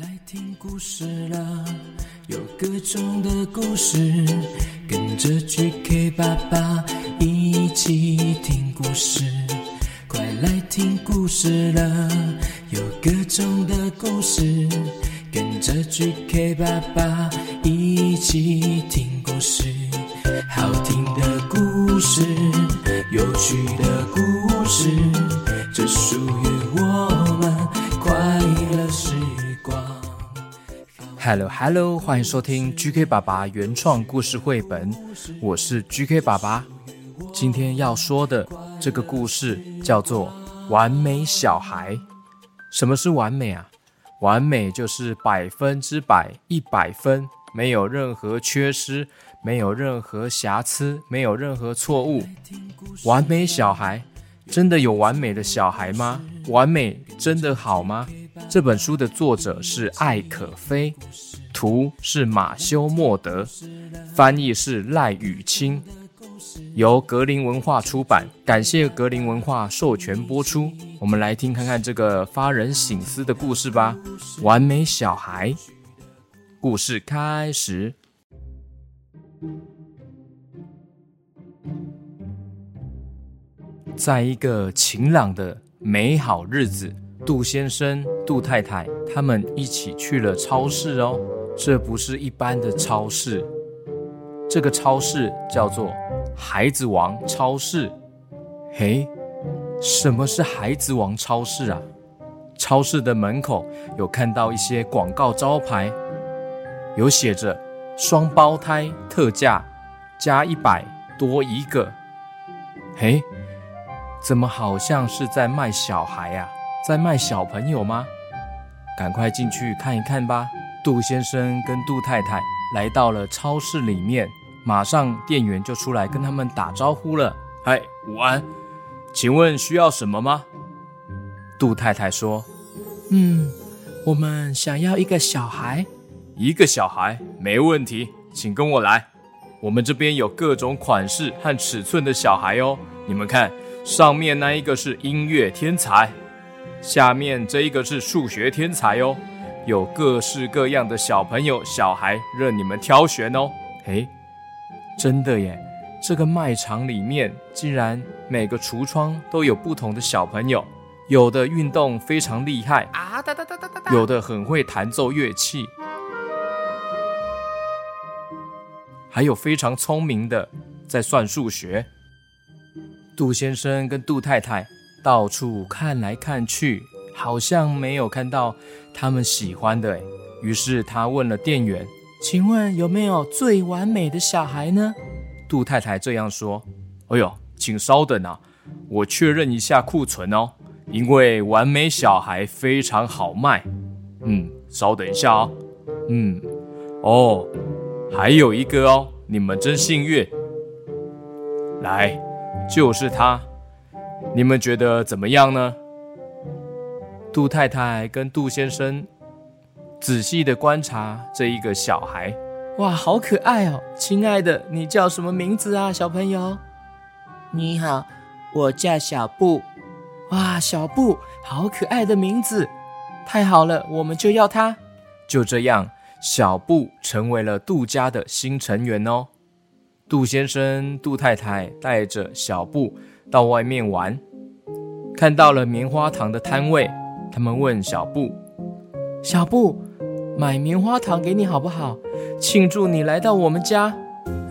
来听故事了，有各种的故事，跟着 GK 爸爸一起听故事。快来听故事了，有各种的故事，跟着 GK 爸爸一起听故事。好听的故事，有趣的故事，这属于 Hello Hello，欢迎收听 GK 爸爸原创故事绘本，我是 GK 爸爸。今天要说的这个故事叫做《完美小孩》。什么是完美啊？完美就是百分之百，一百分，没有任何缺失，没有任何瑕疵，没有任何错误。完美小孩，真的有完美的小孩吗？完美真的好吗？这本书的作者是艾可菲，图是马修莫德，翻译是赖雨清，由格林文化出版。感谢格林文化授权播出。我们来听看看这个发人省思的故事吧。完美小孩，故事开始。在一个晴朗的美好日子，杜先生、杜太太他们一起去了超市哦。这不是一般的超市，这个超市叫做孩子王超市。嘿，什么是孩子王超市啊？超市的门口有看到一些广告招牌，有写着“双胞胎特价，加一百多一个”。嘿。怎么好像是在卖小孩啊？在卖小朋友吗？赶快进去看一看吧！杜先生跟杜太太来到了超市里面，马上店员就出来跟他们打招呼了。嗨，午安，请问需要什么吗？杜太太说：“嗯，我们想要一个小孩。一个小孩没问题，请跟我来。我们这边有各种款式和尺寸的小孩哦，你们看。”上面那一个是音乐天才，下面这一个是数学天才哦，有各式各样的小朋友、小孩任你们挑选哦。诶，真的耶！这个卖场里面竟然每个橱窗都有不同的小朋友，有的运动非常厉害啊，哒哒哒哒哒哒，有的很会弹奏乐器，还有非常聪明的在算数学。杜先生跟杜太太到处看来看去，好像没有看到他们喜欢的。于是他问了店员：“请问有没有最完美的小孩呢？”杜太太这样说：“哎呦，请稍等啊，我确认一下库存哦，因为完美小孩非常好卖。嗯，稍等一下哦。嗯，哦，还有一个哦，你们真幸运。来。”就是他，你们觉得怎么样呢？杜太太跟杜先生仔细的观察这一个小孩，哇，好可爱哦！亲爱的，你叫什么名字啊，小朋友？你好，我叫小布。哇，小布，好可爱的名字！太好了，我们就要他。就这样，小布成为了杜家的新成员哦。杜先生、杜太太带着小布到外面玩，看到了棉花糖的摊位，他们问小布：“小布，买棉花糖给你好不好？庆祝你来到我们家。”“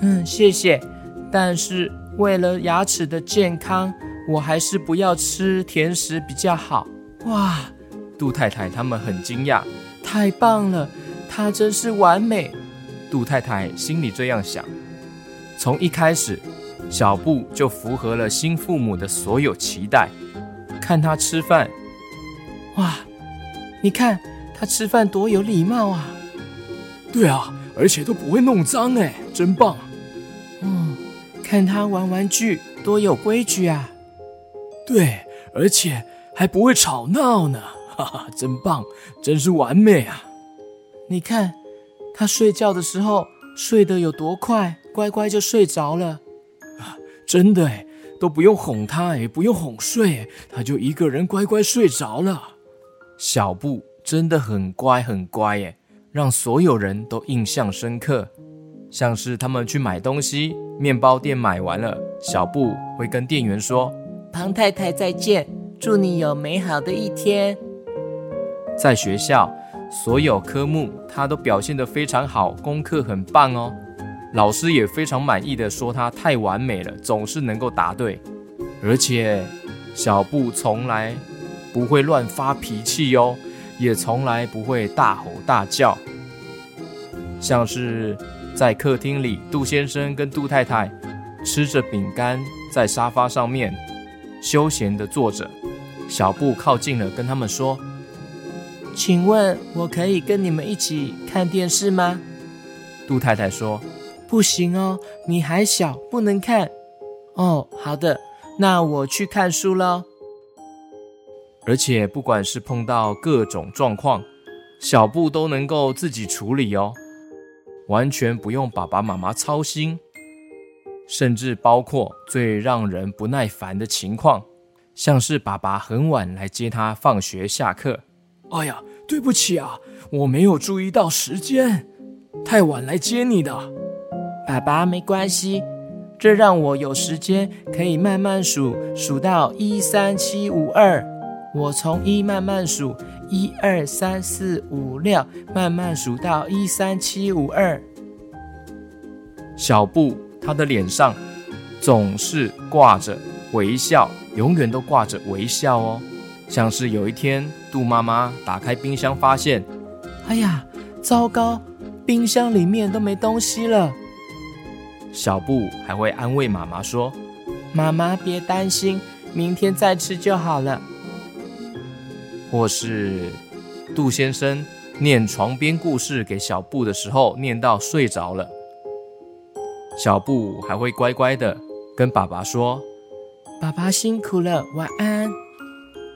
嗯，谢谢。但是为了牙齿的健康，我还是不要吃甜食比较好。”哇，杜太太他们很惊讶，太棒了，他真是完美。杜太太心里这样想。从一开始，小布就符合了新父母的所有期待。看他吃饭，哇，你看他吃饭多有礼貌啊！对啊，而且都不会弄脏哎，真棒。嗯，看他玩玩具多有规矩啊！对，而且还不会吵闹呢，哈哈，真棒，真是完美啊！你看他睡觉的时候睡得有多快。乖乖就睡着了，啊，真的哎，都不用哄他哎，不用哄睡，他就一个人乖乖睡着了。小布真的很乖很乖耶，让所有人都印象深刻。像是他们去买东西，面包店买完了，小布会跟店员说：“庞太太再见，祝你有美好的一天。”在学校，所有科目他都表现得非常好，功课很棒哦。老师也非常满意的说他太完美了，总是能够答对。而且小布从来不会乱发脾气哟，也从来不会大吼大叫。像是在客厅里，杜先生跟杜太太吃着饼干，在沙发上面休闲的坐着。小布靠近了，跟他们说。请问我可以跟你们一起看电视吗？杜太太说：“不行哦，你还小，不能看。”哦，好的，那我去看书了。而且不管是碰到各种状况，小布都能够自己处理哦，完全不用爸爸妈妈操心，甚至包括最让人不耐烦的情况，像是爸爸很晚来接他放学下课。哎呀，对不起啊，我没有注意到时间，太晚来接你的。爸爸，没关系，这让我有时间可以慢慢数，数到一三七五二。我从一慢慢数，一二三四五六，慢慢数到一三七五二。小布他的脸上总是挂着微笑，永远都挂着微笑哦。像是有一天，杜妈妈打开冰箱，发现，哎呀，糟糕，冰箱里面都没东西了。小布还会安慰妈妈说：“妈妈别担心，明天再吃就好了。”或是杜先生念床边故事给小布的时候，念到睡着了，小布还会乖乖的跟爸爸说：“爸爸辛苦了，晚安。”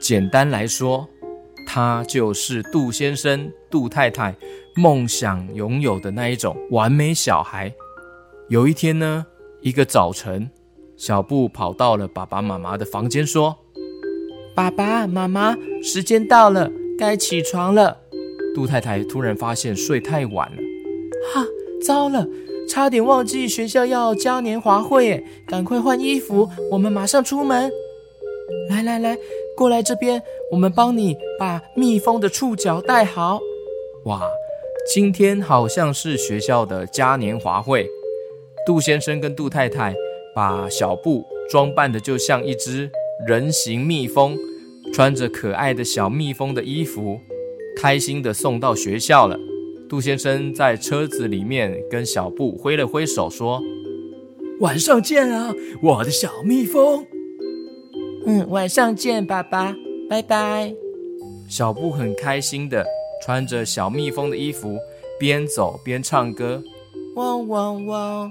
简单来说，他就是杜先生、杜太太梦想拥有的那一种完美小孩。有一天呢，一个早晨，小布跑到了爸爸妈妈的房间，说：“爸爸妈妈，时间到了，该起床了。”杜太太突然发现睡太晚了，哈，糟了，差点忘记学校要嘉年华会，赶快换衣服，我们马上出门。来来来。过来这边，我们帮你把蜜蜂的触角戴好。哇，今天好像是学校的嘉年华会。杜先生跟杜太太把小布装扮的就像一只人形蜜蜂，穿着可爱的小蜜蜂的衣服，开心的送到学校了。杜先生在车子里面跟小布挥了挥手，说：“晚上见啊，我的小蜜蜂。”嗯，晚上见，爸爸，拜拜。小布很开心的穿着小蜜蜂的衣服，边走边唱歌。汪汪汪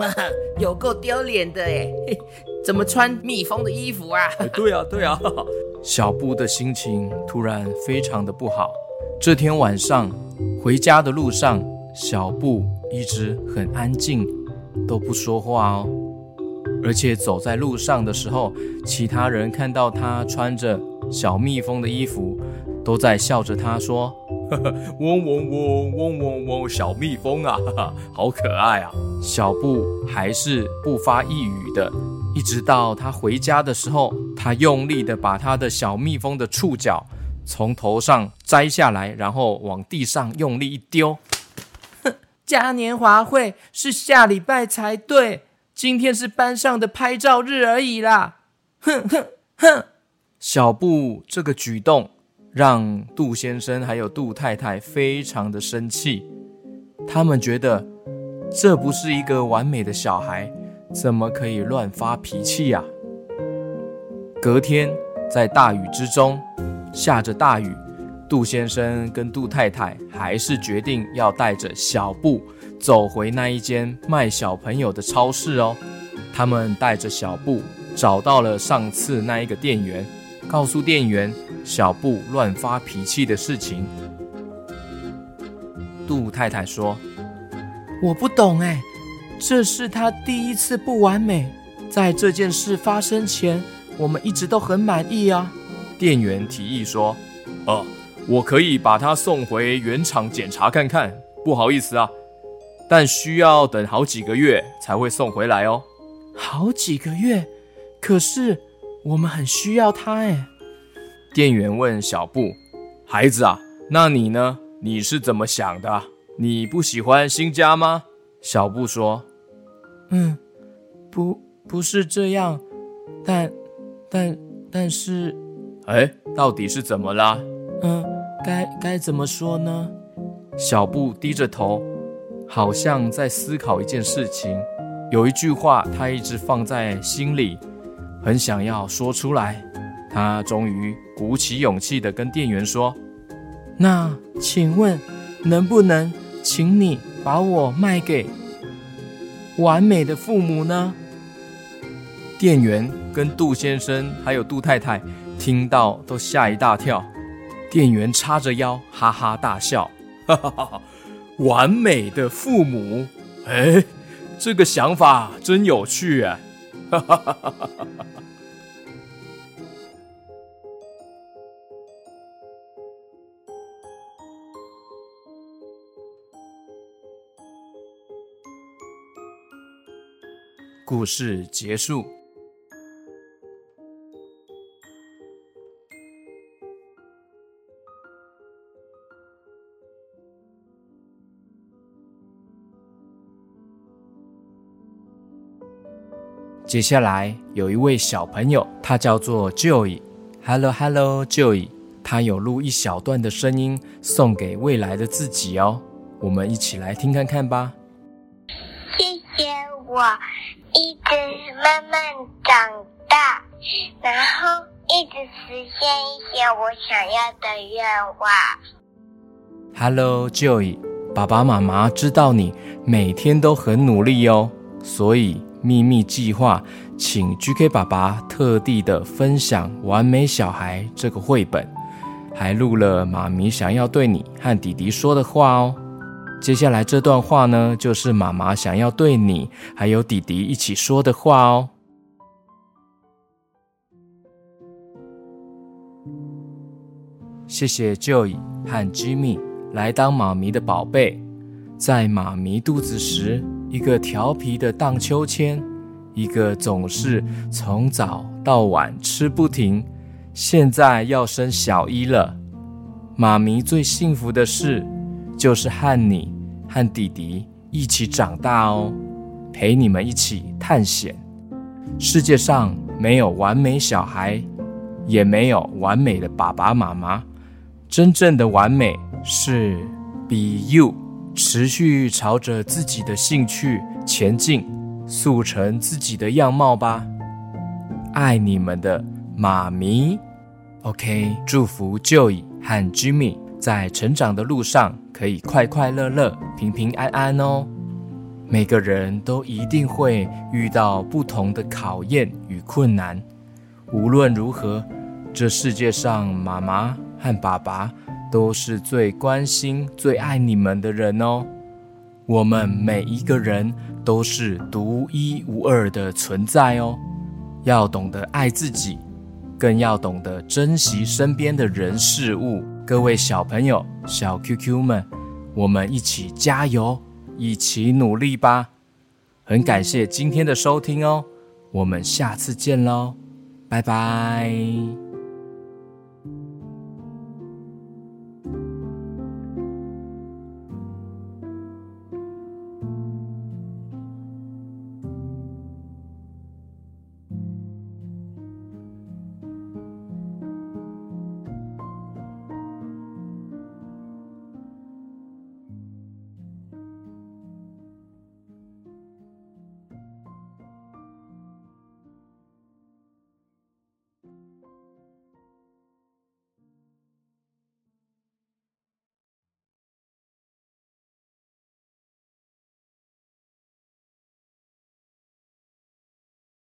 哇，有够丢脸的哎！怎么穿蜜蜂的衣服啊？对啊，对啊。小布的心情突然非常的不好。这天晚上回家的路上，小布一直很安静，都不说话哦。而且走在路上的时候，其他人看到他穿着小蜜蜂的衣服，都在笑着他说：“ 嗡嗡嗡嗡嗡嗡，小蜜蜂啊，好可爱啊！”小布还是不发一语的，一直到他回家的时候，他用力的把他的小蜜蜂的触角从头上摘下来，然后往地上用力一丢。哼，嘉年华会是下礼拜才对。今天是班上的拍照日而已啦！哼哼哼！小布这个举动让杜先生还有杜太太非常的生气，他们觉得这不是一个完美的小孩，怎么可以乱发脾气呀？隔天在大雨之中，下着大雨，杜先生跟杜太太还是决定要带着小布走回那一间卖小朋友的超市哦。他们带着小布找到了上次那一个店员，告诉店员小布乱发脾气的事情。杜太太说：“我不懂哎，这是他第一次不完美。在这件事发生前，我们一直都很满意啊。”店员提议说：“哦，我可以把他送回原厂检查看看。不好意思啊，但需要等好几个月才会送回来哦。”好几个月，可是我们很需要他哎。店员问小布：“孩子啊，那你呢？你是怎么想的？你不喜欢新家吗？”小布说：“嗯，不，不是这样。但，但，但是……哎，到底是怎么啦？嗯，该该怎么说呢？”小布低着头，好像在思考一件事情。有一句话，他一直放在心里，很想要说出来。他终于鼓起勇气的跟店员说：“那请问，能不能请你把我卖给完美的父母呢？”店员跟杜先生还有杜太太听到都吓一大跳。店员叉着腰，哈哈大笑：“哈哈哈哈！完美的父母，哎。”这个想法真有趣啊！哈哈哈哈哈！故事结束。接下来有一位小朋友，他叫做 Joy。Hello Hello Joy，他有录一小段的声音送给未来的自己哦。我们一起来听看看吧。谢谢我一直慢慢长大，然后一直实现一些我想要的愿望。Hello Joy，爸爸妈妈知道你每天都很努力哦，所以。秘密计划，请 GK 爸爸特地的分享《完美小孩》这个绘本，还录了妈咪想要对你和弟弟说的话哦。接下来这段话呢，就是妈妈想要对你还有弟弟一起说的话哦。谢谢 Joy 和 Jimmy 来当妈咪的宝贝，在妈咪肚子时。一个调皮的荡秋千，一个总是从早到晚吃不停，现在要生小一了。妈咪最幸福的事，就是和你和弟弟一起长大哦，陪你们一起探险。世界上没有完美小孩，也没有完美的爸爸妈妈，真正的完美是 be you。持续朝着自己的兴趣前进，塑成自己的样貌吧。爱你们的妈咪。OK，祝福 Joey 和 Jimmy 在成长的路上可以快快乐乐、平平安安哦。每个人都一定会遇到不同的考验与困难，无论如何，这世界上妈妈和爸爸。都是最关心、最爱你们的人哦。我们每一个人都是独一无二的存在哦。要懂得爱自己，更要懂得珍惜身边的人事物。各位小朋友、小 QQ 们，我们一起加油，一起努力吧！很感谢今天的收听哦，我们下次见喽，拜拜。